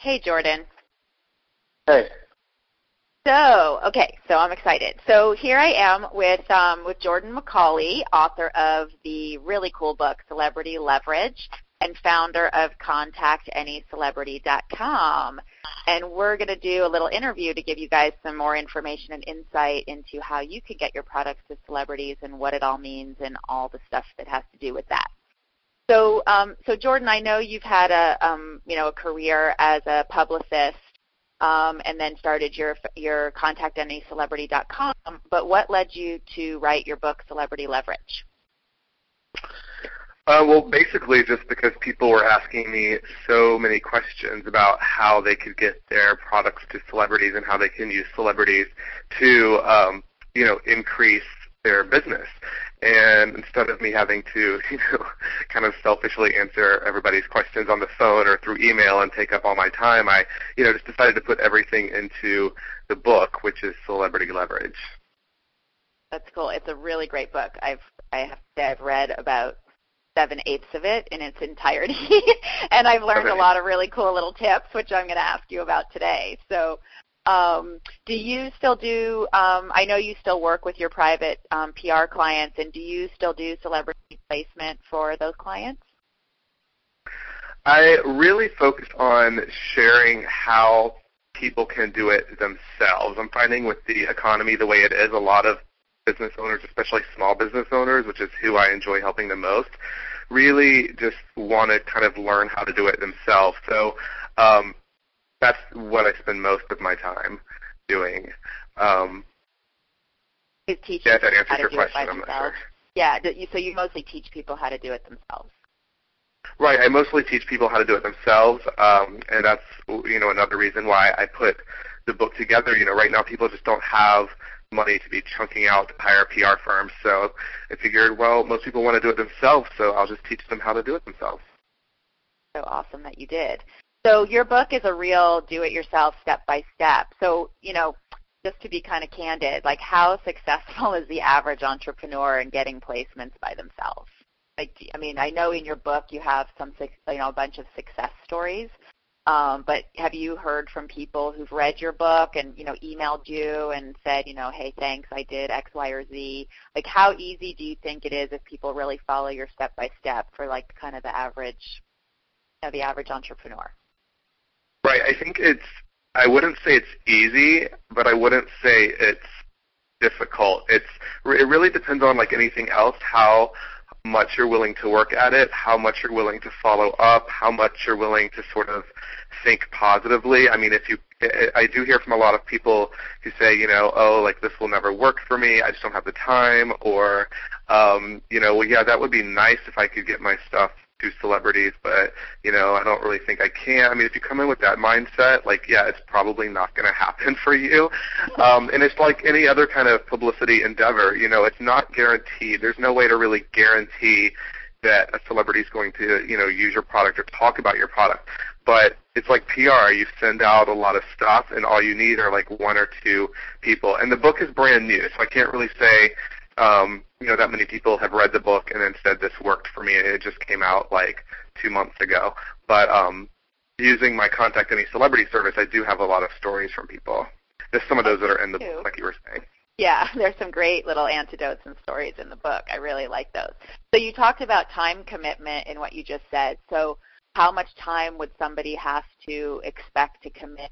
Hey, Jordan. Hey. So, okay, so I'm excited. So here I am with um, with Jordan McAuley, author of the really cool book Celebrity Leverage and founder of ContactAnyCelebrity.com. And we're going to do a little interview to give you guys some more information and insight into how you can get your products to celebrities and what it all means and all the stuff that has to do with that. So, um, so Jordan, I know you've had a um, you know a career as a publicist um, and then started your your contactanycelebrity.com. But what led you to write your book, Celebrity Leverage? Uh, well, basically, just because people were asking me so many questions about how they could get their products to celebrities and how they can use celebrities to, um, you know, increase their business. And instead of me having to, you know, kind of selfishly answer everybody's questions on the phone or through email and take up all my time, I, you know, just decided to put everything into the book, which is Celebrity Leverage. That's cool. It's a really great book. I've I have I've read about seven eighths of it in its entirety, and I've learned okay. a lot of really cool little tips, which I'm going to ask you about today. So, um, do you still do? Um, I know you still work with your private um, PR clients, and do you still do celebrity placement for those clients? I really focus on sharing how people can do it themselves. I'm finding with the economy the way it is, a lot of business owners, especially small business owners, which is who I enjoy helping the most, really just want to kind of learn how to do it themselves. So um, that's what I spend most of my time doing. Um, yeah, that answers your question. I'm not sure. Yeah, so you mostly teach people how to do it themselves. Right. I mostly teach people how to do it themselves, um, and that's you know another reason why I put the book together. You know, right now people just don't have money to be chunking out to hire PR firms. So I figured, well, most people want to do it themselves, so I'll just teach them how to do it themselves. So awesome that you did. So your book is a real do-it-yourself step-by-step. So, you know, just to be kind of candid, like how successful is the average entrepreneur in getting placements by themselves? Like, I mean, I know in your book you have some, you know, a bunch of success stories. Um, but have you heard from people who've read your book and you know emailed you and said, you know, hey, thanks, I did X, Y, or Z? Like, how easy do you think it is if people really follow your step by step for like kind of the average, you know, the average entrepreneur? Right. I think it's. I wouldn't say it's easy, but I wouldn't say it's difficult. It's. It really depends on like anything else how much you're willing to work at it, how much you're willing to follow up, how much you're willing to sort of think positively. I mean, if you, I do hear from a lot of people who say, you know, oh, like this will never work for me. I just don't have the time, or, um, you know, well, yeah, that would be nice if I could get my stuff to celebrities, but you know, I don't really think I can. I mean, if you come in with that mindset, like, yeah, it's probably not going to happen for you. Um, and it's like any other kind of publicity endeavor. You know, it's not guaranteed. There's no way to really guarantee that a celebrity is going to, you know, use your product or talk about your product. But it's like PR. You send out a lot of stuff, and all you need are like one or two people. And the book is brand new, so I can't really say um, you know, that many people have read the book and then said this worked for me. It just came out like two months ago. But um, using my Contact Any Celebrity service, I do have a lot of stories from people. There's some of those that are in the book, like you were saying. Yeah, there's some great little antidotes and stories in the book. I really like those. So you talked about time commitment in what you just said. So how much time would somebody have to expect to commit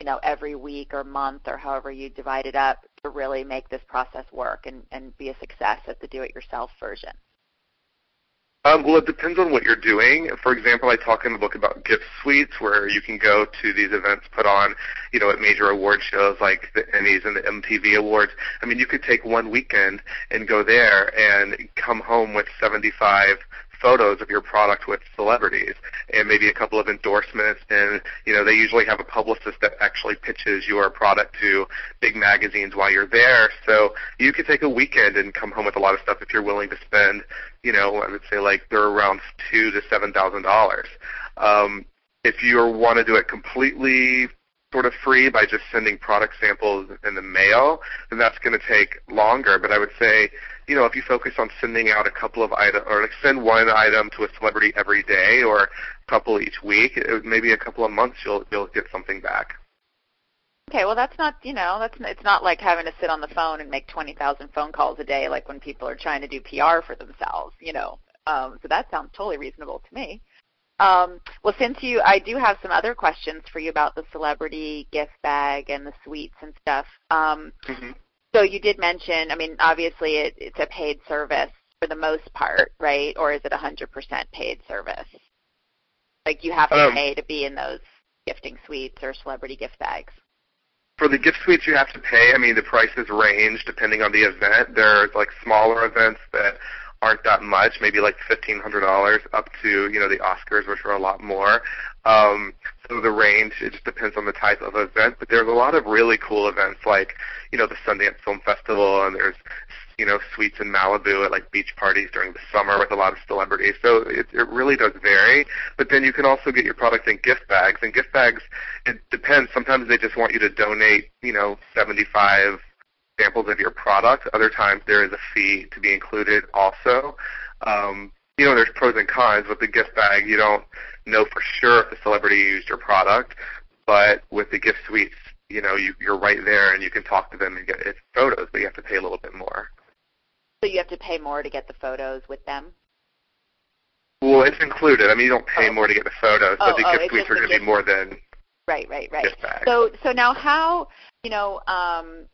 you know, every week or month or however you divide it up to really make this process work and, and be a success at the do-it-yourself version? Um, well, it depends on what you're doing. For example, I talk in the book about gift suites where you can go to these events put on, you know, at major award shows like the Emmys and the MTV Awards. I mean, you could take one weekend and go there and come home with 75 photos of your product with celebrities and maybe a couple of endorsements. And you know they usually have a publicist that actually pitches your product to big magazines while you're there. So you could take a weekend and come home with a lot of stuff if you're willing to spend you know i would say like they're around two to seven thousand dollars. Um if you want to do it completely sort of free by just sending product samples in the mail, then that's going to take longer. But I would say you know, if you focus on sending out a couple of items, or like send one item to a celebrity every day, or a couple each week, it, maybe a couple of months you'll you'll get something back. Okay, well that's not you know that's it's not like having to sit on the phone and make twenty thousand phone calls a day like when people are trying to do PR for themselves, you know. Um, so that sounds totally reasonable to me. Um, well, since you, I do have some other questions for you about the celebrity gift bag and the sweets and stuff. Um, mm-hmm. So you did mention, I mean, obviously it, it's a paid service for the most part, right? Or is it a 100% paid service? Like you have to um, pay to be in those gifting suites or celebrity gift bags. For the gift suites, you have to pay. I mean, the prices range depending on the event. There's like smaller events that aren't that much, maybe like fifteen hundred dollars, up to you know the Oscars, which are a lot more. Um, so the range it just depends on the type of event, but there's a lot of really cool events like you know the Sundance Film Festival, and there's you know suites in Malibu at like beach parties during the summer with a lot of celebrities. So it, it really does vary. But then you can also get your product in gift bags, and gift bags it depends. Sometimes they just want you to donate you know seventy five samples of your product. Other times there is a fee to be included also. Um, you know, there's pros and cons. With the gift bag, you don't know for sure if the celebrity used your product, but with the gift suites, you know, you, you're right there and you can talk to them and get its photos, but you have to pay a little bit more. So you have to pay more to get the photos with them? Well, it's included. I mean, you don't pay oh. more to get the photos, oh, but the oh, gift suites are going to be more than Right, right, right. Gift bag. So, so now how, you know, um,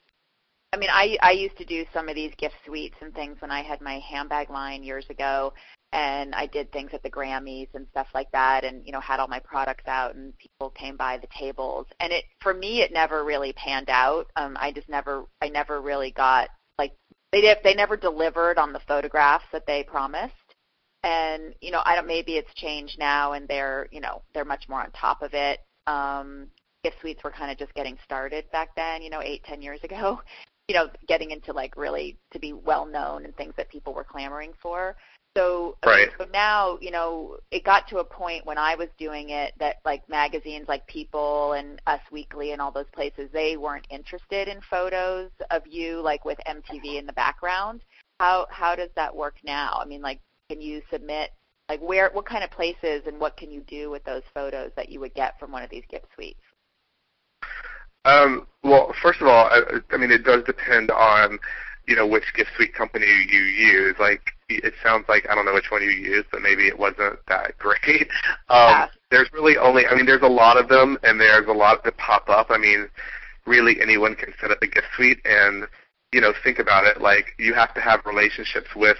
I mean, I I used to do some of these gift suites and things when I had my handbag line years ago, and I did things at the Grammys and stuff like that, and you know had all my products out, and people came by the tables, and it for me it never really panned out. Um, I just never I never really got like they did, they never delivered on the photographs that they promised, and you know I don't maybe it's changed now, and they're you know they're much more on top of it. Um, gift suites were kind of just getting started back then, you know, eight, ten years ago you know, getting into like really to be well known and things that people were clamoring for. So, right. so now, you know, it got to a point when I was doing it that like magazines like People and Us Weekly and all those places, they weren't interested in photos of you like with MTV in the background. How how does that work now? I mean, like can you submit like where what kind of places and what can you do with those photos that you would get from one of these gift suites? Um, well, first of all, I, I mean, it does depend on, you know, which gift suite company you use. Like, it sounds like I don't know which one you use, but maybe it wasn't that great. Um, yeah. There's really only, I mean, there's a lot of them, and there's a lot that pop up. I mean, really anyone can set up a gift suite, and you know, think about it. Like, you have to have relationships with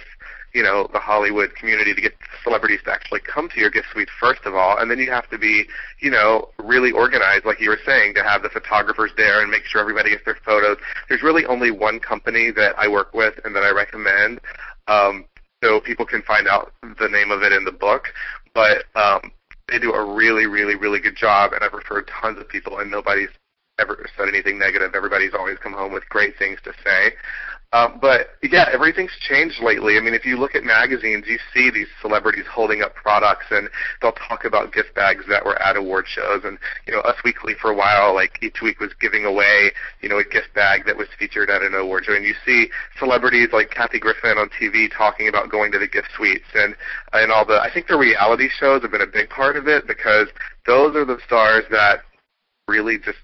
you know, the Hollywood community to get celebrities to actually come to your gift suite first of all, and then you have to be, you know, really organized, like you were saying, to have the photographers there and make sure everybody gets their photos. There's really only one company that I work with and that I recommend, um, so people can find out the name of it in the book. But um, they do a really, really, really good job, and I've referred tons of people, and nobody's ever said anything negative. Everybody's always come home with great things to say. Um, but yeah, everything's changed lately. I mean, if you look at magazines, you see these celebrities holding up products, and they'll talk about gift bags that were at award shows. And you know, Us Weekly for a while, like each week was giving away, you know, a gift bag that was featured at an award show. And you see celebrities like Kathy Griffin on TV talking about going to the gift suites, and and all the. I think the reality shows have been a big part of it because those are the stars that really just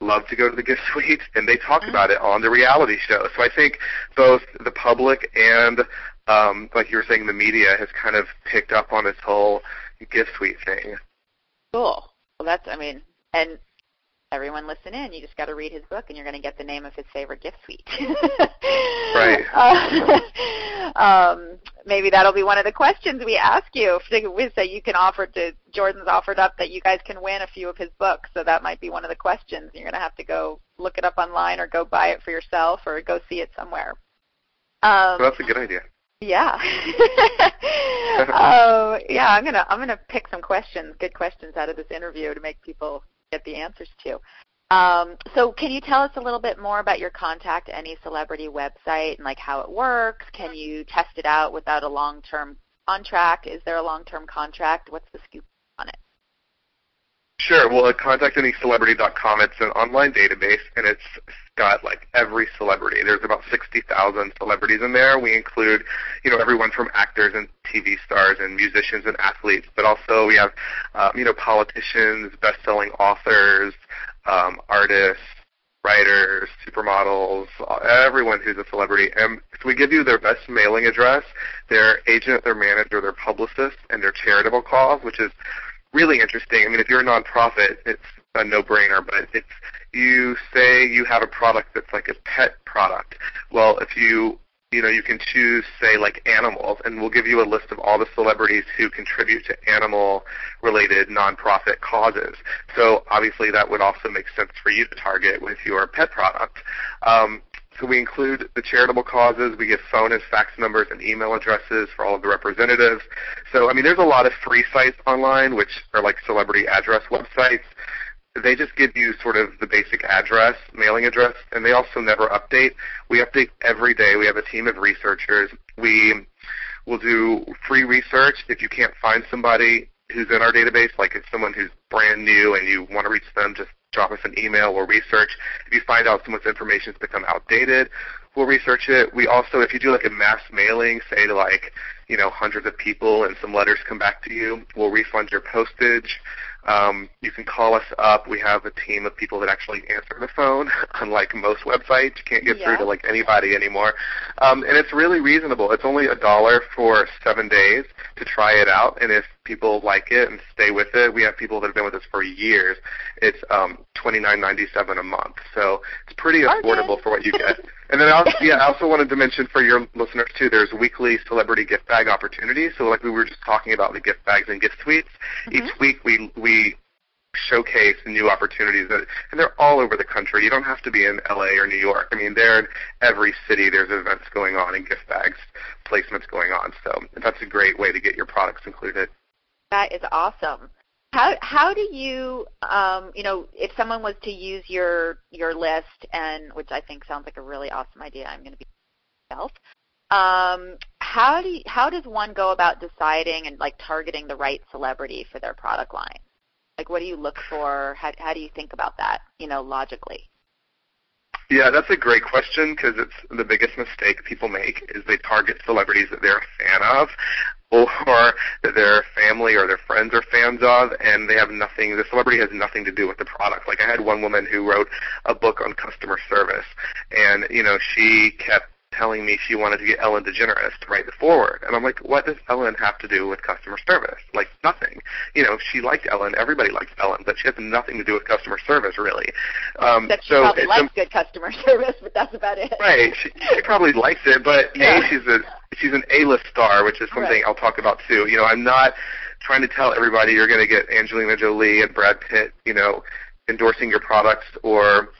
love to go to the gift suite, and they talk mm-hmm. about it on the reality show. So I think both the public and, um, like you were saying, the media has kind of picked up on this whole gift suite thing. Cool. Well, that's, I mean, and everyone listen in. You just got to read his book, and you're going to get the name of his favorite gift suite. right. Uh, um, maybe that'll be one of the questions we ask you. We say you can offer to Jordan's offered up that you guys can win a few of his books, so that might be one of the questions. You're going to have to go look it up online, or go buy it for yourself, or go see it somewhere. Um, well, that's a good idea. Yeah. um, yeah, I'm gonna I'm gonna pick some questions, good questions out of this interview to make people get the answers to. Um, so can you tell us a little bit more about your Contact Any Celebrity website and like how it works? Can you test it out without a long-term contract? Is there a long-term contract? What's the scoop? Sure. Well, at contactanycelebrity.com, it's an online database, and it's got like every celebrity. There's about 60,000 celebrities in there. We include, you know, everyone from actors and TV stars and musicians and athletes, but also we have, um, you know, politicians, best-selling authors, um, artists, writers, supermodels, everyone who's a celebrity. And we give you their best mailing address, their agent, their manager, their publicist, and their charitable cause, which is really interesting. I mean, if you're a nonprofit, it's a no-brainer, but it's you say you have a product that's like a pet product. Well, if you you know, you can choose, say, like animals, and we'll give you a list of all the celebrities who contribute to animal-related nonprofit causes. So obviously, that would also make sense for you to target with your pet product. Um, so we include the charitable causes. We give phone and fax numbers and email addresses for all of the representatives. So I mean, there's a lot of free sites online, which are like celebrity address websites. They just give you sort of the basic address, mailing address, and they also never update. We update every day. We have a team of researchers. We will do free research. If you can't find somebody who's in our database, like if someone who's brand new and you want to reach them, just drop us an email. We'll research. If you find out someone's information has become outdated, we'll research it. We also, if you do like a mass mailing, say to like, you know, hundreds of people and some letters come back to you, we'll refund your postage. Um, you can call us up. We have a team of people that actually answer the phone. Unlike most websites, you can't get yeah. through to like anybody anymore. Um, and it's really reasonable. It's only a dollar for seven days to try it out. And if people like it and stay with it, we have people that have been with us for years. It's um, twenty nine ninety seven a month. So pretty affordable okay. for what you get. And then I also, yeah, I also wanted to mention for your listeners too, there's weekly celebrity gift bag opportunities. So like we were just talking about the gift bags and gift suites. Mm-hmm. Each week we we showcase new opportunities that and they're all over the country. You don't have to be in LA or New York. I mean, they're in every city there's events going on and gift bags placements going on. So that's a great way to get your products included. That is awesome. How how do you um, you know if someone was to use your your list and which I think sounds like a really awesome idea. I'm going to be myself. Um, how do you, how does one go about deciding and like targeting the right celebrity for their product line? Like, what do you look for? How how do you think about that? You know, logically. Yeah, that's a great question because it's the biggest mistake people make is they target celebrities that they're a fan of or that their family or their friends are fans of and they have nothing the celebrity has nothing to do with the product. Like I had one woman who wrote a book on customer service and you know, she kept telling me she wanted to get Ellen DeGeneres to write the forward. And I'm like, what does Ellen have to do with customer service? Like, nothing. You know, she liked Ellen. Everybody likes Ellen, but she has nothing to do with customer service, really. Um, That she so probably it's likes good customer service, but that's about it. Right. She, she probably likes it, but Yeah. A, she's a she's an A-list star, which is something Right. I'll talk about too. You know, I'm not trying to tell everybody you're going to get Angelina Jolie and Brad Pitt, you know, endorsing your products or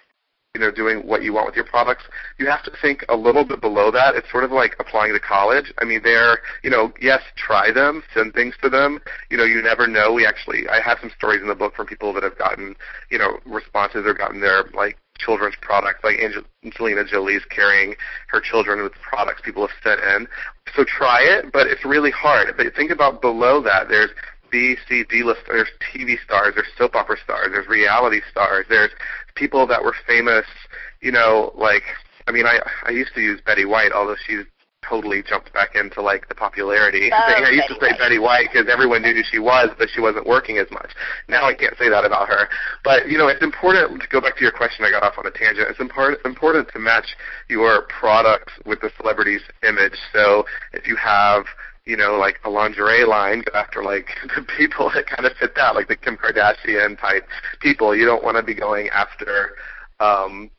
you know, doing what you want with your products. You have to think a little bit below that. It's sort of like applying to college. I mean, they're, you know, yes, try them, send things to them. You know, you never know. We actually, I have some stories in the book from people that have gotten, you know, responses or gotten their like children's products. Like Angel- Angelina Jolie's carrying her children with products people have sent in. So try it, but it's really hard. But think about below that. There's B, C, D list. There's TV stars. There's soap opera stars. There's reality stars. There's people that were famous. You know, like I mean, I I used to use Betty White, although she's totally jumped back into like the popularity. Oh, I used to Betty say Betty White because everyone knew who she was, but she wasn't working as much. Now I can't say that about her. But you know, it's important to go back to your question. I got off on a tangent. It's important important to match your products with the celebrity's image. So if you have you know, like a lingerie line, go after like the people that kind of fit that, like the Kim Kardashian type people. You don't want to be going after, um,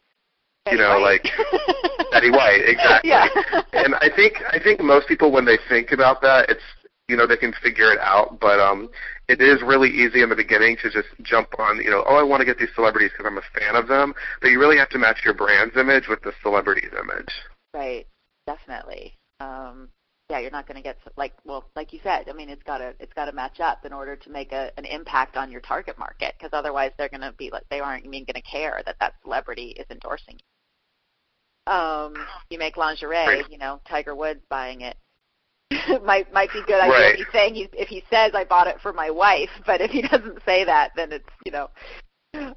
you know, White. like Betty White, exactly. Yeah. and I think I think most people when they think about that, it's you know they can figure it out, but um, it is really easy in the beginning to just jump on, you know, oh I want to get these celebrities because I'm a fan of them, but you really have to match your brand's image with the celebrity's image. Right, definitely. Um, yeah, you're not going to get like well, like you said. I mean, it's got to it's got to match up in order to make a, an impact on your target market. Because otherwise, they're going to be like they aren't even going to care that that celebrity is endorsing you. Um, you make lingerie, Right. you know, Tiger Woods buying it. might might be good. I Right. he's saying he, if he says I bought it for my wife, but if he doesn't say that, then it's you know.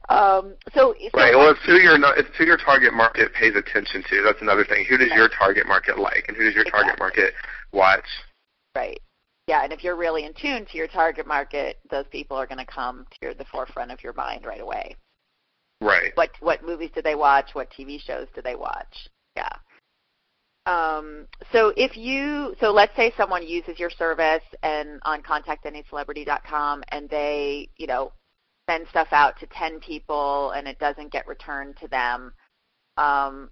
Um, so, so Right. Well, it's who your it's who your target market pays attention to. That's another thing. Who does Right. your target market like, and who does your target market watch? Right. Yeah, and if you're really in tune to your target market, those people are going to come to your, the forefront of your mind right away. Right. What what movies do they watch? What TV shows do they watch? Yeah. Um, so if you so let's say someone uses your service and on contactanycelebrity.com and they you know send stuff out to 10 people and it doesn't get returned to them um,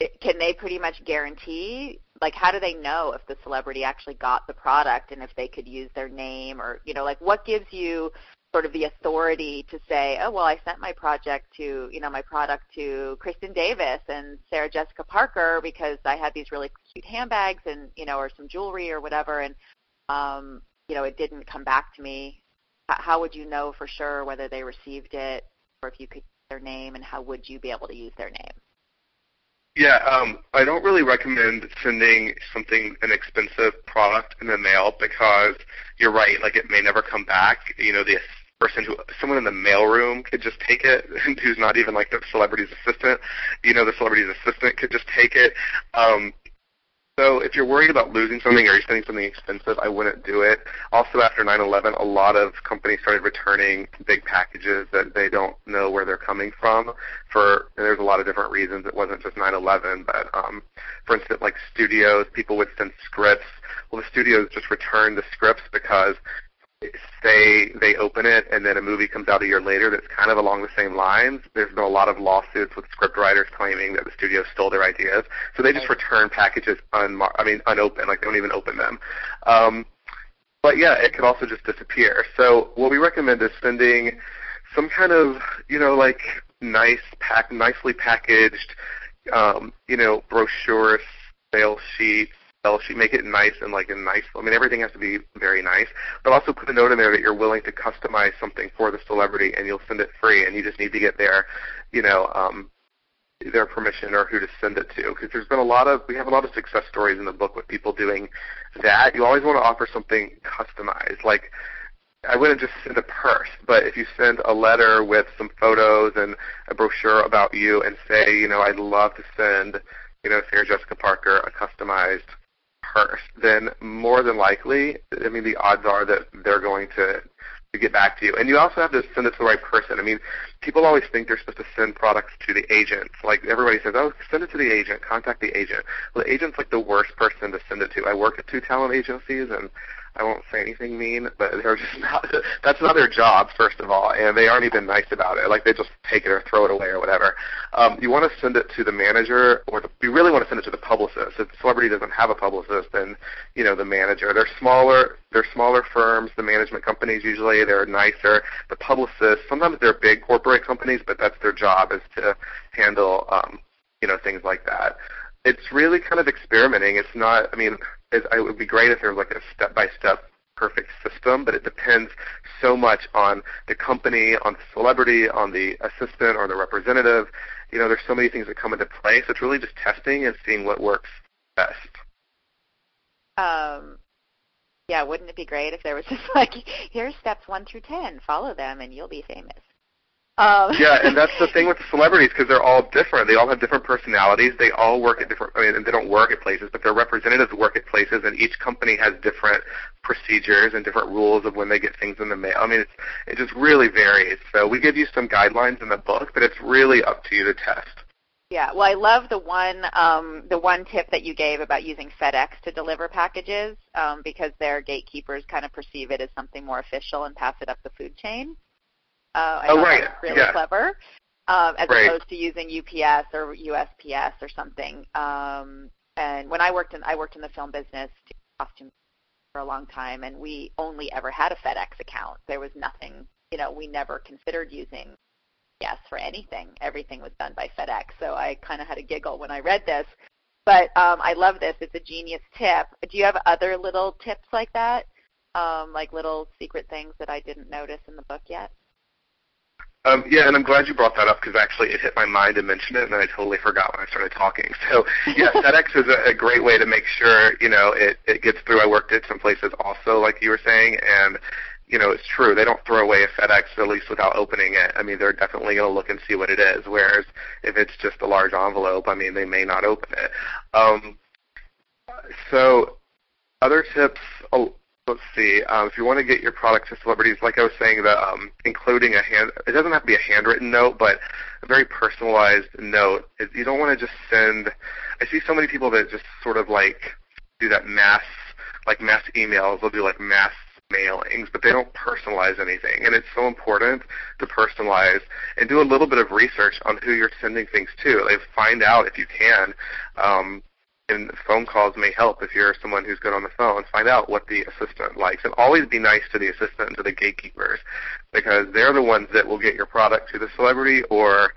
it, can they pretty much guarantee like how do they know if the celebrity actually got the product and if they could use their name or you know like what gives you sort of the authority to say oh well i sent my project to you know my product to kristin davis and sarah jessica parker because i had these really cute handbags and you know or some jewelry or whatever and um you know it didn't come back to me how would you know for sure whether they received it or if you could their name and how would you be able to use their name Yeah, um, I don't really recommend sending something an expensive product in the mail because you're right. Like it may never come back. You know, the person who someone in the mailroom could just take it, who's not even like the celebrity's assistant. You know, the celebrity's assistant could just take it. Um, so if you're worried about losing something or you're sending something expensive, I wouldn't do it. Also, after 9/11, a lot of companies started returning big packages that they don't know where they're coming from. For and there's a lot of different reasons. It wasn't just 9/11, but um, for instance, like studios, people would send scripts. Well, the studios just return the scripts because say they open it and then a movie comes out a year later that's kind of along the same lines. There's been a lot of lawsuits with script writers claiming that the studio stole their ideas, so they just return packages unmar- I mean unopened, like they don't even open them. Um, but yeah, it could also just disappear. So what we recommend is sending some kind of you know like nice pack, nicely packaged, um, you know brochures, sales sheets sheet, make it nice and like a nice. I mean, everything has to be very nice, but also put a note in there that you're willing to customize something for the celebrity, and you'll send it free, and you just need to get their, you know, um, their permission or who to send it to. Because there's been a lot of we have a lot of success stories in the book with people doing that. You always want to offer something customized, like. I wouldn't just send a purse, but if you send a letter with some photos and a brochure about you and say, you know, I'd love to send, you know, Sarah Jessica Parker a customized purse, then more than likely, I mean, the odds are that they're going to to get back to you. And you also have to send it to the right person. I mean, people always think they're supposed to send products to the agent. Like everybody says, oh, send it to the agent, contact the agent. Well, the agent's like the worst person to send it to. I work at two talent agencies, and I won't say anything mean, but they're just not. That's not their job, first of all, and they aren't even nice about it. Like they just take it or throw it away or whatever. Um, you want to send it to the manager, or the, you really want to send it to the publicist. If the celebrity doesn't have a publicist, then you know the manager. They're smaller. They're smaller firms. The management companies usually they're nicer. The publicists sometimes they're big corporate companies, but that's their job is to handle um, you know things like that it's really kind of experimenting. It's not. I mean, it, it would be great if there was like a step-by-step perfect system, but it depends so much on the company, on the celebrity, on the assistant or the representative. You know, there's so many things that come into play. So it's really just testing and seeing what works best. Um, yeah, wouldn't it be great if there was just like, here's steps one through ten, follow them, and you'll be famous. Um, yeah, and that's the thing with the celebrities because they're all different. They all have different personalities. They all work at different. I mean, they don't work at places, but their representatives work at places, and each company has different procedures and different rules of when they get things in the mail. I mean, it's it just really varies. So we give you some guidelines in the book, but it's really up to you to test. Yeah, well, I love the one um, the one tip that you gave about using FedEx to deliver packages um, because their gatekeepers kind of perceive it as something more official and pass it up the food chain. Uh, I Oh, right. that was really Yeah. clever, um, as Right. opposed to using UPS or USPS or something. Um, and when I worked in I worked in the film business, costume for a long time, and we only ever had a FedEx account. There was nothing, you know, we never considered using yes for anything. Everything was done by FedEx. So I kind of had a giggle when I read this. But um, I love this. It's a genius tip. Do you have other little tips like that? Um, like little secret things that I didn't notice in the book yet? Um, yeah, and I'm glad you brought that up because actually it hit my mind to mention it, and then I totally forgot when I started talking. So yeah, FedEx is a, a great way to make sure you know it it gets through. I worked at some places also, like you were saying, and you know it's true. They don't throw away a FedEx at least without opening it. I mean, they're definitely going to look and see what it is. Whereas if it's just a large envelope, I mean, they may not open it. Um, so other tips. Let's see. Um, if you want to get your product to celebrities, like I was saying, that um, including a hand, it doesn't have to be a handwritten note, but a very personalized note. You don't want to just send. I see so many people that just sort of like do that mass, like mass emails. They'll do like mass mailings, but they don't personalize anything. And it's so important to personalize and do a little bit of research on who you're sending things to. Like find out if you can. Um, and phone calls may help if you're someone who's good on the phone. Find out what the assistant likes, and always be nice to the assistant and to the gatekeepers, because they're the ones that will get your product to the celebrity or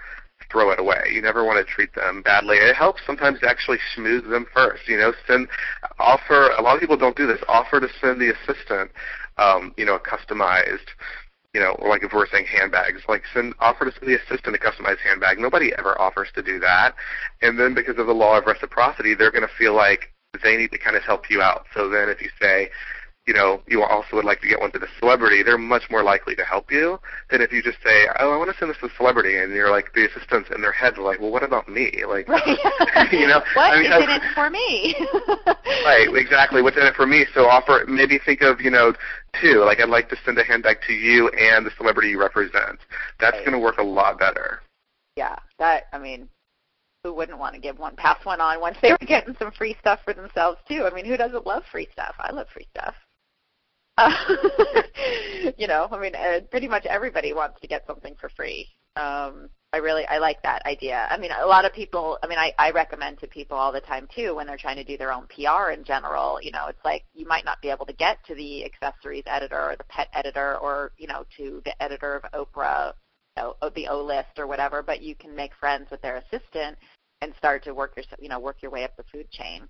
throw it away. You never want to treat them badly. It helps sometimes to actually smooth them first. You know, send offer. A lot of people don't do this. Offer to send the assistant, um, you know, a customized you know, like if we're saying handbags, like send offer to send the assistant a customized handbag. Nobody ever offers to do that. And then because of the law of reciprocity, they're going to feel like they need to kind of help you out. So then if you say, you know, you also would like to get one to the celebrity, they're much more likely to help you than if you just say, oh, I want to send this to the celebrity, and you're like, the assistants in their heads are like, well, what about me? Like, right. you know, what I mean, is in it for me? right, exactly. What's in it for me? So offer, maybe think of, you know, two. Like, I'd like to send a handbag to you and the celebrity you represent. That's Right. going to work a lot better. yeah, that I mean, who wouldn't want to give one pass one on once they were getting some free stuff for themselves too? I mean, who doesn't love free stuff? I love free stuff. You know, I mean, uh, pretty much everybody wants to get something for free. Um, I really I like that idea. I mean, a lot of people. I mean, I, I recommend to people all the time too when they're trying to do their own PR in general. You know, it's like you might not be able to get to the accessories editor or the pet editor or you know to the editor of Oprah, you know, the O list or whatever, but you can make friends with their assistant and start to work your you know work your way up the food chain.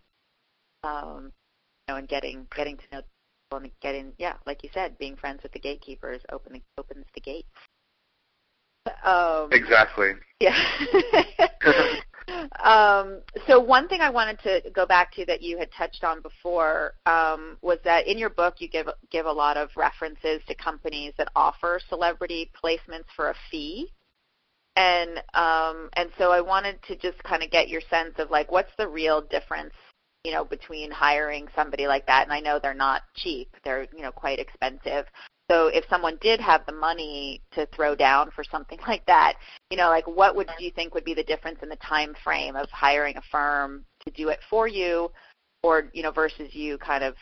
Um, you know, and getting getting to know and getting yeah, like you said, being friends with the gatekeepers opening opens the gates. Um, Exactly. yeah. um, so one thing I wanted to go back to that you had touched on before um, was that in your book you give give a lot of references to companies that offer celebrity placements for a fee. And um, and so I wanted to just kind of get your sense of like what's the real difference, you know, between hiring somebody like that and I know they're not cheap. They're, you know, quite expensive. So if someone did have the money to throw down for something like that, you know, like what would you think would be the difference in the time frame of hiring a firm to do it for you or, you know, versus you kind of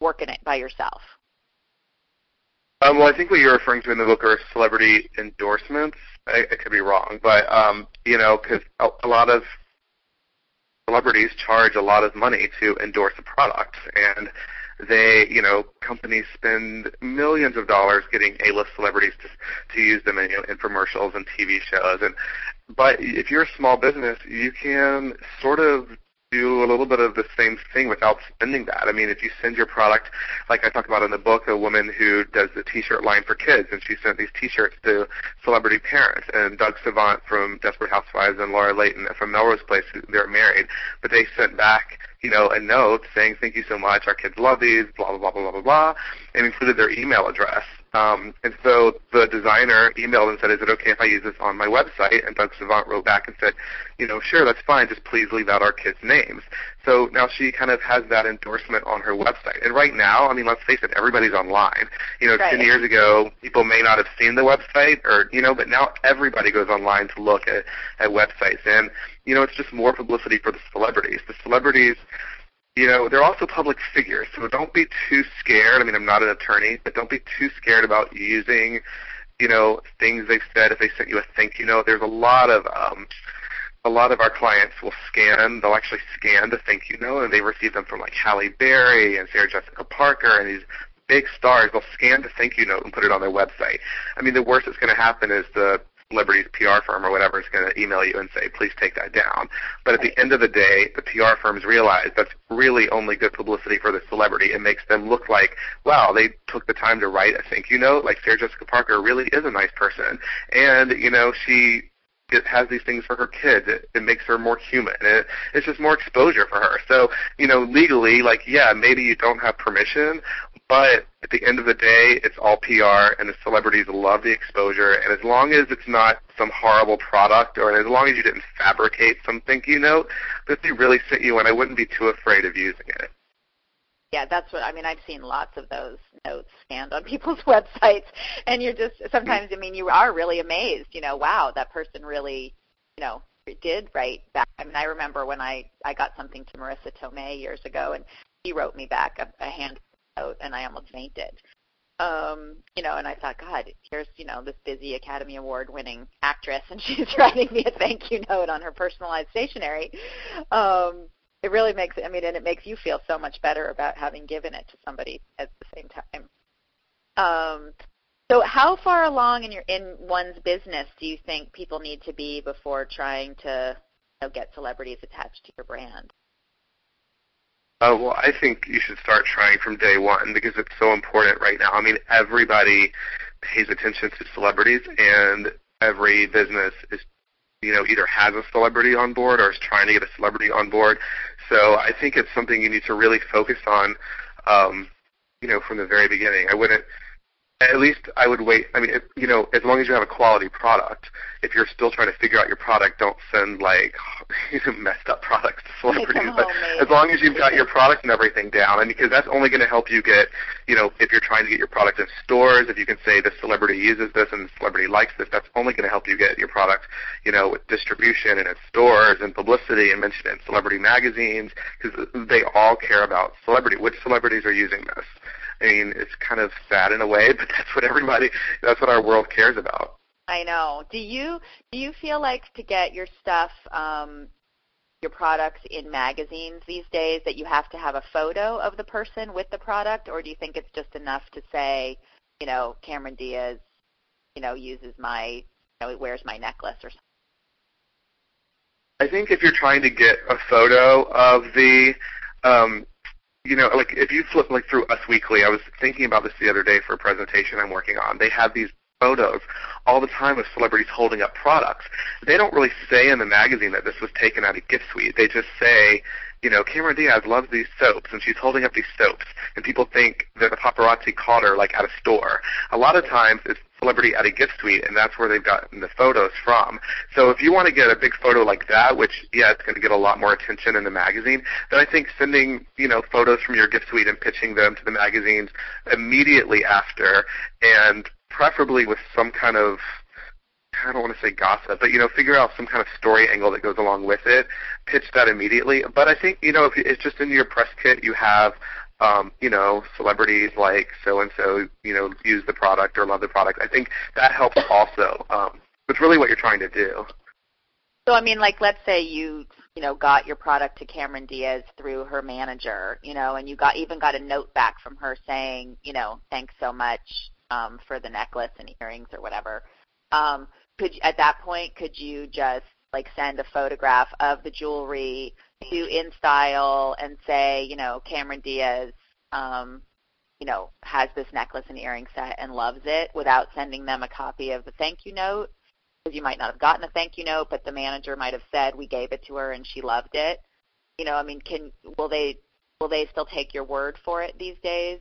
working it by yourself? Um, well, I think what you're referring to in the book are celebrity endorsements. I, I could be wrong, but um, you know, because a, a lot of celebrities charge a lot of money to endorse a product, and they, you know, companies spend millions of dollars getting A-list celebrities to to use them in, you know, infomercials and TV shows. And but if you're a small business, you can sort of do a little bit of the same thing without spending that. I mean, if you send your product, like I talk about in the book, a woman who does the T-shirt line for kids, and she sent these T-shirts to celebrity parents. And Doug Savant from Desperate Housewives and Laura Leighton from Melrose Place, they're married, but they sent back, you know, a note saying, "Thank you so much. Our kids love these." Blah blah blah blah blah blah, blah and included their email address. Um, and so the designer emailed and said, "Is it okay if I use this on my website?" And Doug Savant wrote back and said, "You know, sure, that's fine. Just please leave out our kids' names." So now she kind of has that endorsement on her website. And right now, I mean, let's face it, everybody's online. You know, Right. 10 years ago, people may not have seen the website or, you know, but now everybody goes online to look at, at websites. And, you know, it's just more publicity for the celebrities. The celebrities, you know, they're also public figures, so don't be too scared. I mean, I'm not an attorney, but don't be too scared about using, you know, things they've said. If they sent you a thank you note, there's a lot of um, a lot of our clients will scan. They'll actually scan the thank you note, and they receive them from like Halle Berry and Sarah Jessica Parker and these big stars. They'll scan the thank you note and put it on their website. I mean, the worst that's going to happen is the celebrity's PR firm or whatever is going to email you and say, please take that down. But at the end of the day, the PR firms realize that's really only good publicity for the celebrity. It makes them look like, wow, they took the time to write a thank you note. Like Sarah Jessica Parker really is a nice person, and you know she it has these things for her kids. It, it makes her more human. It, it's just more exposure for her. So, you know, legally, like, yeah, maybe you don't have permission, but at the end of the day, it's all PR, and the celebrities love the exposure. And as long as it's not some horrible product, or as long as you didn't fabricate some thank you note, that they really sent you, and I wouldn't be too afraid of using it yeah, that's what I mean. I've seen lots of those notes scanned on people's websites, and you're just sometimes. I mean, you are really amazed. You know, wow, that person really, you know, did write back. I mean, I remember when I I got something to Marisa Tomei years ago, and he wrote me back a, a hand note, and I almost fainted. Um, you know, and I thought, God, here's you know this busy Academy Award winning actress, and she's writing me a thank you note on her personalized stationery. Um, it really makes I mean, and it makes you feel so much better about having given it to somebody at the same time. Um, so, how far along in your in one's business do you think people need to be before trying to you know, get celebrities attached to your brand? Uh, well, I think you should start trying from day one because it's so important right now. I mean, everybody pays attention to celebrities, and every business is you know, either has a celebrity on board or is trying to get a celebrity on board. So I think it's something you need to really focus on, um, you know, from the very beginning. I wouldn't at least I would wait. I mean, if, you know, as long as you have a quality product, if you're still trying to figure out your product, don't send like messed up products to celebrities. But as long as you've got your product and everything down, and because that's only going to help you get, you know, if you're trying to get your product in stores, if you can say the celebrity uses this and the celebrity likes this, that's only going to help you get your product, you know, with distribution and in stores and publicity and mention it in celebrity magazines because they all care about celebrity. Which celebrities are using this? I mean, it's kind of sad in a way, but that's what everybody, that's what our world cares about. I know. Do you do you feel like to get your stuff, um, your products in magazines these days that you have to have a photo of the person with the product, or do you think it's just enough to say, you know, Cameron Diaz, you know, uses my, you know, wears my necklace or something? I think if you're trying to get a photo of the um, you know, like if you flip like through Us Weekly, I was thinking about this the other day for a presentation I'm working on. They have these photos all the time of celebrities holding up products. They don't really say in the magazine that this was taken out of Gift Suite. They just say, you know, Cameron Diaz loves these soaps, and she's holding up these soaps, and people think that the paparazzi caught her like at a store. A lot of times it's celebrity at a gift suite, and that's where they've gotten the photos from. So if you want to get a big photo like that, which yeah, it's going to get a lot more attention in the magazine, then I think sending you know photos from your gift suite and pitching them to the magazines immediately after, and preferably with some kind of I don't want to say gossip, but you know, figure out some kind of story angle that goes along with it. Pitch that immediately. But I think you know, if it's just in your press kit, you have um, you know, celebrities like so and so, you know, use the product or love the product. I think that helps also. Um, it's really what you're trying to do. So I mean, like, let's say you, you know, got your product to Cameron Diaz through her manager, you know, and you got even got a note back from her saying, you know, thanks so much um, for the necklace and earrings or whatever. Um, could at that point could you just like send a photograph of the jewelry to InStyle and say, you know, Cameron Diaz, um, you know, has this necklace and earring set and loves it without sending them a copy of the thank you note because you might not have gotten a thank you note, but the manager might have said we gave it to her and she loved it. You know, I mean, can will they will they still take your word for it these days?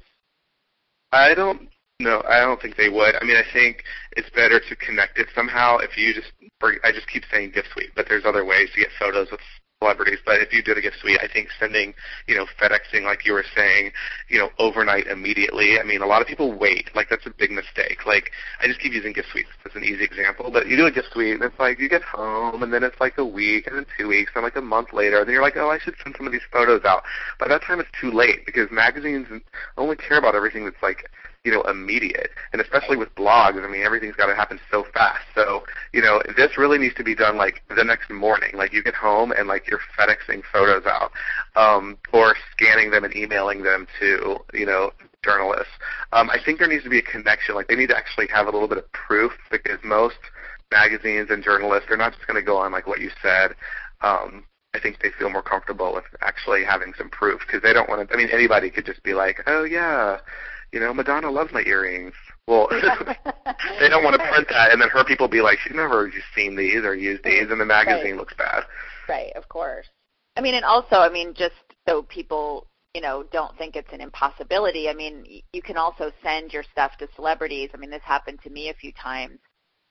I don't no, I don't think they would. I mean, I think it's better to connect it somehow. If you just, I just keep saying gift suite, but there's other ways to get photos with celebrities. But if you did a gift suite, I think sending, you know, FedExing, like you were saying, you know, overnight immediately. I mean, a lot of people wait. Like that's a big mistake. Like I just keep using gift suites as an easy example. But you do a gift suite, and it's like you get home, and then it's like a week, and then two weeks, and like a month later, and then you're like, oh, I should send some of these photos out. By that time, it's too late because magazines only care about everything that's like you know, immediate. And especially with blogs, I mean, everything's got to happen so fast. So, you know, this really needs to be done like the next morning. Like you get home and like you're FedExing photos out, um, or scanning them and emailing them to, you know, journalists. Um, I think there needs to be a connection. Like they need to actually have a little bit of proof because most magazines and journalists, they're not just going to go on like what you said. Um, I think they feel more comfortable with actually having some proof because they don't want to. I mean, anybody could just be like, "Oh yeah, you know, Madonna loves my earrings." Well, they don't want to print that, and then her people be like, "She's never seen these or used mm-hmm. these," and the magazine right. looks bad. Right, of course. I mean, and also, I mean, just so people, you know, don't think it's an impossibility. I mean, you can also send your stuff to celebrities. I mean, this happened to me a few times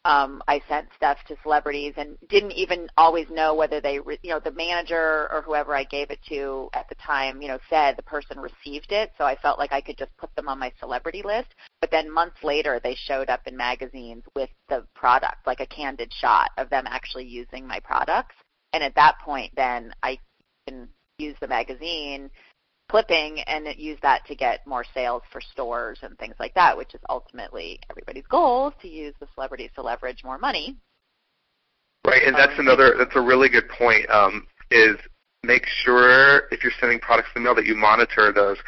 um, I sent stuff to celebrities and didn't even always know whether they, re- you know, the manager or whoever I gave it to at the time, you know, said the person received it. So I felt like I could just put them on my celebrity list. But then months later, they showed up in magazines with the product, like a candid shot of them actually using my products. And at that point, then I can use the magazine clipping and use that to get more sales for stores and things like that, which is ultimately everybody's goal to use the celebrities to leverage more money. Right, and that's um, another that's a really good point. Um, is make sure if you're sending products in the mail that you monitor those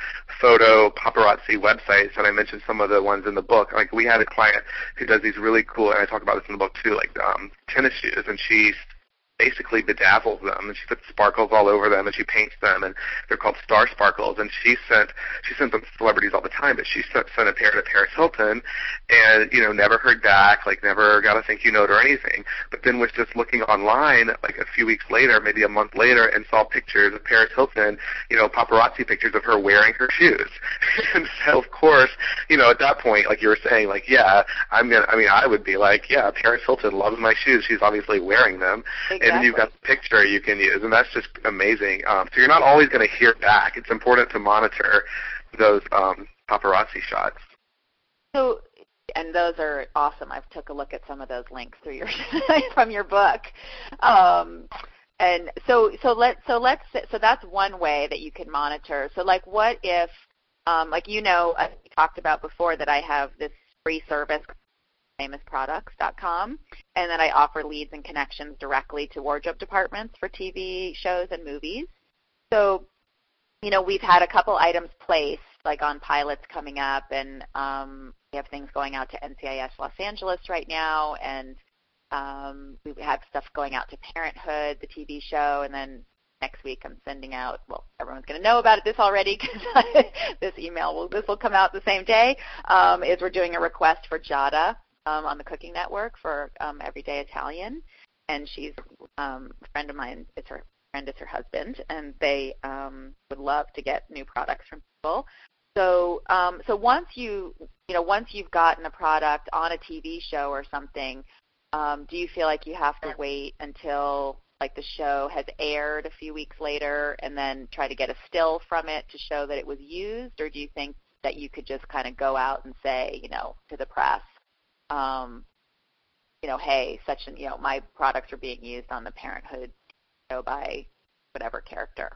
photo paparazzi websites. And I mentioned some of the ones in the book. Like we had a client who does these really cool, and I talk about this in the book too, like um, tennis shoes, and she basically bedazzles them and she puts sparkles all over them and she paints them and they're called star sparkles and she sent she sent them to celebrities all the time but she sent, sent a pair to Paris Hilton and you know never heard back like never got a thank you note or anything but then was just looking online like a few weeks later maybe a month later and saw pictures of Paris Hilton you know paparazzi pictures of her wearing her shoes. And so of course you know at that point like you were saying like yeah I'm gonna I mean I would be like yeah Paris Hilton loves my shoes. She's obviously wearing them and then you've got the picture you can use, and that's just amazing. Um, so you're not always going to hear back. It's important to monitor those um, paparazzi shots. So, and those are awesome. I've took a look at some of those links through your from your book. Um, and so, so let so let's so that's one way that you can monitor. So, like, what if, um, like you know, I talked about before that I have this free service famousproducts.com, and then I offer leads and connections directly to wardrobe departments for TV shows and movies. So, you know, we've had a couple items placed, like on pilots coming up, and um, we have things going out to NCIS Los Angeles right now, and um, we have stuff going out to Parenthood, the TV show, and then next week I'm sending out. Well, everyone's going to know about it this already because this email will this will come out the same day. Um, is we're doing a request for Giada um, on the Cooking Network for um, Everyday Italian, and she's um, a friend of mine. It's her friend, it's her husband, and they um, would love to get new products from people. So, um, so once you, you know, once you've gotten a product on a TV show or something, um, do you feel like you have to wait until like the show has aired a few weeks later and then try to get a still from it to show that it was used, or do you think that you could just kind of go out and say, you know, to the press, um, you know, hey, such and you know, my products are being used on the Parenthood show by whatever character.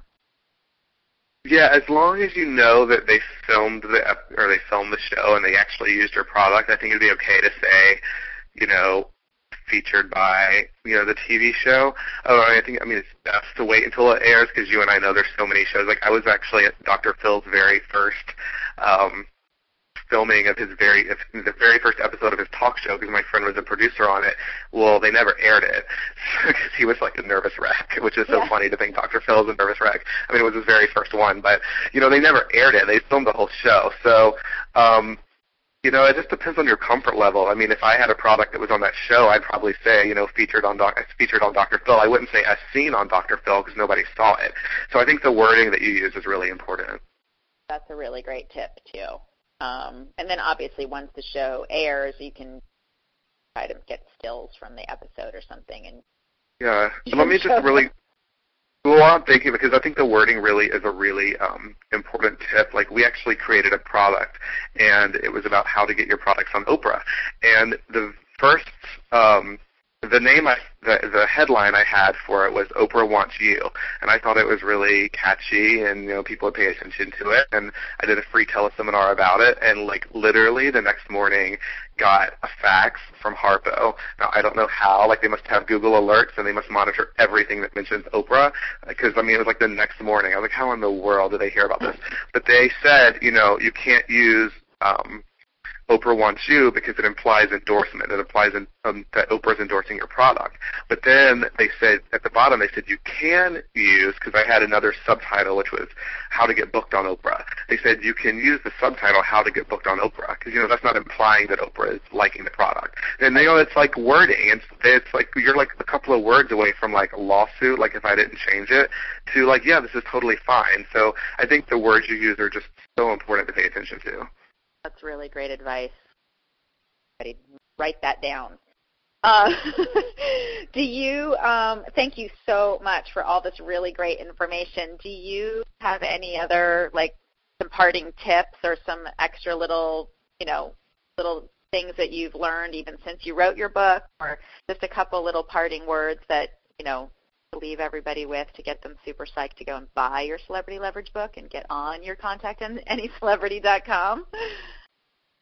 Yeah, as long as you know that they filmed the or they filmed the show and they actually used your product, I think it'd be okay to say, you know, featured by you know the TV show. Oh, I think I mean it's best to wait until it airs because you and I know there's so many shows. Like I was actually at Dr. Phil's very first um, filming of his very of the very first episode of his talk show because my friend was a producer on it. Well, they never aired it because he was like a nervous wreck, which is so yeah. funny to think Dr. Phil is a nervous wreck. I mean, it was his very first one, but you know they never aired it. They filmed the whole show, so. um you know, it just depends on your comfort level. I mean, if I had a product that was on that show, I'd probably say, you know, featured on doc- featured on Dr. Phil. I wouldn't say as seen on Dr. Phil because nobody saw it. So I think the wording that you use is really important. That's a really great tip too. Um, and then obviously once the show airs, you can try to get stills from the episode or something. And yeah, and let me just really well, I'm thinking because I think the wording really is a really um, important tip. Like we actually created a product, and it was about how to get your products on Oprah. And the first um, the name I the the headline I had for it was Oprah wants you, and I thought it was really catchy, and you know people would pay attention to it. And I did a free teleseminar about it, and like literally the next morning, got a fax from Harpo. Now I don't know how, like they must have Google alerts and they must monitor everything that mentions Oprah, because I mean it was like the next morning. I was like, how in the world did they hear about this? But they said, you know, you can't use um, Oprah wants you because it implies endorsement. It implies in, um, that Oprah's endorsing your product. But then they said at the bottom, they said you can use because I had another subtitle which was how to get booked on Oprah. They said you can use the subtitle how to get booked on Oprah because you know that's not implying that Oprah is liking the product. And they know it's like wording. It's it's like you're like a couple of words away from like a lawsuit. Like if I didn't change it to like yeah, this is totally fine. So I think the words you use are just so important to pay attention to. That's really great advice. Write that down. Uh, do you? Um, thank you so much for all this really great information. Do you have any other like some parting tips or some extra little, you know, little things that you've learned even since you wrote your book, or just a couple little parting words that you know to leave everybody with to get them super psyched to go and buy your celebrity leverage book and get on your contact and anycelebrity.com?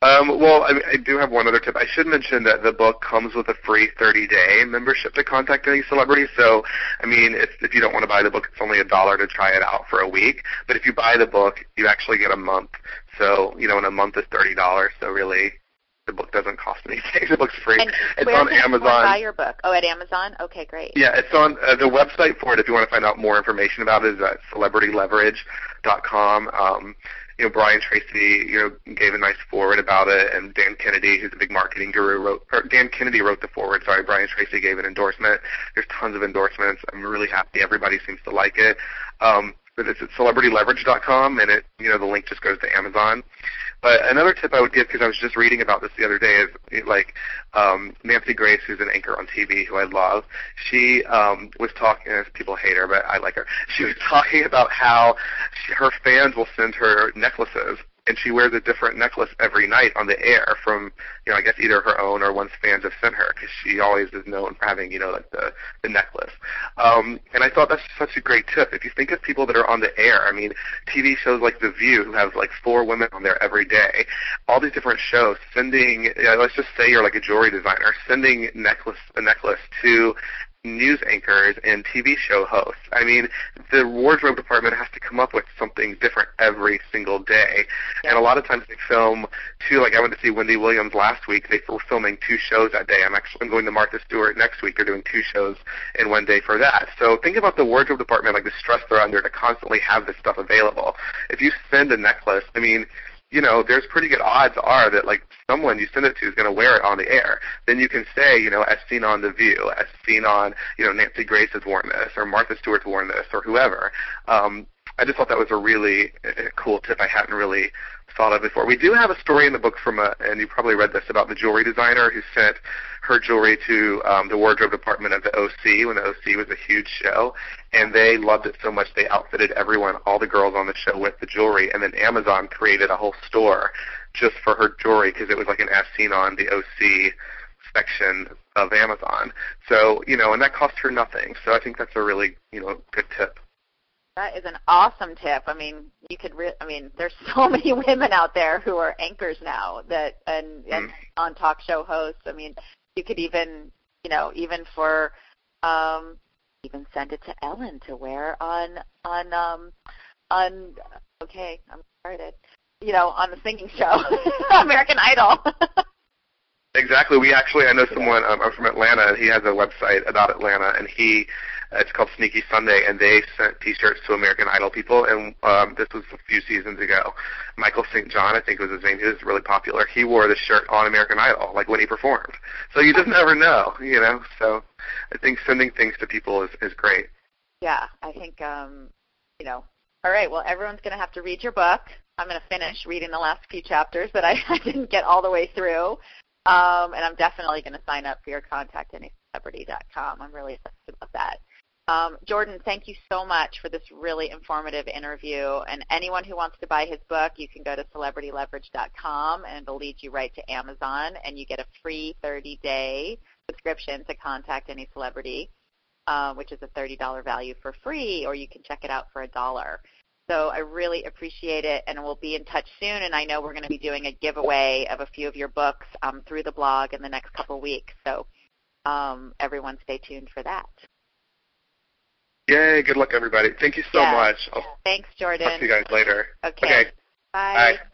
Um, well, I, I do have one other tip. I should mention that the book comes with a free 30-day membership to Contact Any Celebrity. So, I mean, if, if you don't want to buy the book, it's only a dollar to try it out for a week. But if you buy the book, you actually get a month. So, you know, and a month is $30. So really, the book doesn't cost anything. the book's free. And it's where on Amazon. Buy your book. Oh, at Amazon. Okay, great. Yeah, it's on uh, the website for it. If you want to find out more information about it, is at celebrityleverage.com. Um, you know, Brian Tracy, you know, gave a nice foreword about it, and Dan Kennedy, who's a big marketing guru, wrote. Or Dan Kennedy wrote the foreword. Sorry, Brian Tracy gave an endorsement. There's tons of endorsements. I'm really happy. Everybody seems to like it. Um, but it's at celebrityleverage.com, and it, you know, the link just goes to Amazon. But another tip I would give, because I was just reading about this the other day, is like um, Nancy Grace, who's an anchor on TV, who I love. She um, was talking. People hate her, but I like her. She was talking about how she, her fans will send her necklaces and she wears a different necklace every night on the air from you know I guess either her own or one's fans have sent her because she always is known for having you know like the the necklace. Um, and I thought that's such a great tip. If you think of people that are on the air, I mean TV shows like The View who have like four women on there every day, all these different shows sending you know, let's just say you're like a jewelry designer sending necklace a necklace to news anchors and TV show hosts. I mean, the wardrobe department has to come up with something different every single day. And a lot of times they film two, like I went to see Wendy Williams last week. They were filming two shows that day. I'm actually I'm going to Martha Stewart next week. They're doing two shows in one day for that. So think about the wardrobe department, like the stress they're under to constantly have this stuff available. If you send a necklace, I mean, you know, there's pretty good odds are that like someone you send it to is going to wear it on the air. Then you can say, you know, as seen on The View, as seen on, you know, Nancy Grace has worn this, or Martha Stewart's worn this, or whoever. Um, I just thought that was a really uh, cool tip I hadn't really thought of before. We do have a story in the book from a, and you probably read this about the jewelry designer who sent her jewelry to um, the wardrobe department of the OC when the OC was a huge show, and they loved it so much they outfitted everyone, all the girls on the show, with the jewelry, and then Amazon created a whole store just for her jewelry because it was like an as seen on the OC section of Amazon. So you know, and that cost her nothing. So I think that's a really you know good tip. That is an awesome tip. I mean, you could. Re- I mean, there's so many women out there who are anchors now that and, and mm. on talk show hosts. I mean, you could even, you know, even for, um, even send it to Ellen to wear on on um on. Okay, I'm started. You know, on the singing show, American Idol. exactly. We actually, I know someone. Um, I'm from Atlanta. He has a website about Atlanta, and he it's called Sneaky Sunday, and they sent T-shirts to American Idol people. And um, this was a few seasons ago. Michael St. John, I think was his name. He was really popular. He wore the shirt on American Idol, like when he performed. So you just never know, you know. So I think sending things to people is is great. Yeah, I think um, you know. All right, well, everyone's going to have to read your book. I'm going to finish reading the last few chapters that I, I didn't get all the way through. Um, and I'm definitely going to sign up for your contact anycelebrity.com. I'm really excited about that. Um, Jordan, thank you so much for this really informative interview. And anyone who wants to buy his book, you can go to celebrityleverage.com and it'll lead you right to Amazon, and you get a free 30-day subscription to Contact Any Celebrity, uh, which is a $30 value for free, or you can check it out for a dollar. So I really appreciate it, and we'll be in touch soon. And I know we're going to be doing a giveaway of a few of your books um, through the blog in the next couple weeks. So um, everyone, stay tuned for that. Yay, good luck everybody. Thank you so yeah. much. I'll Thanks, Jordan. Talk to you guys later. Okay. okay. Bye. Bye.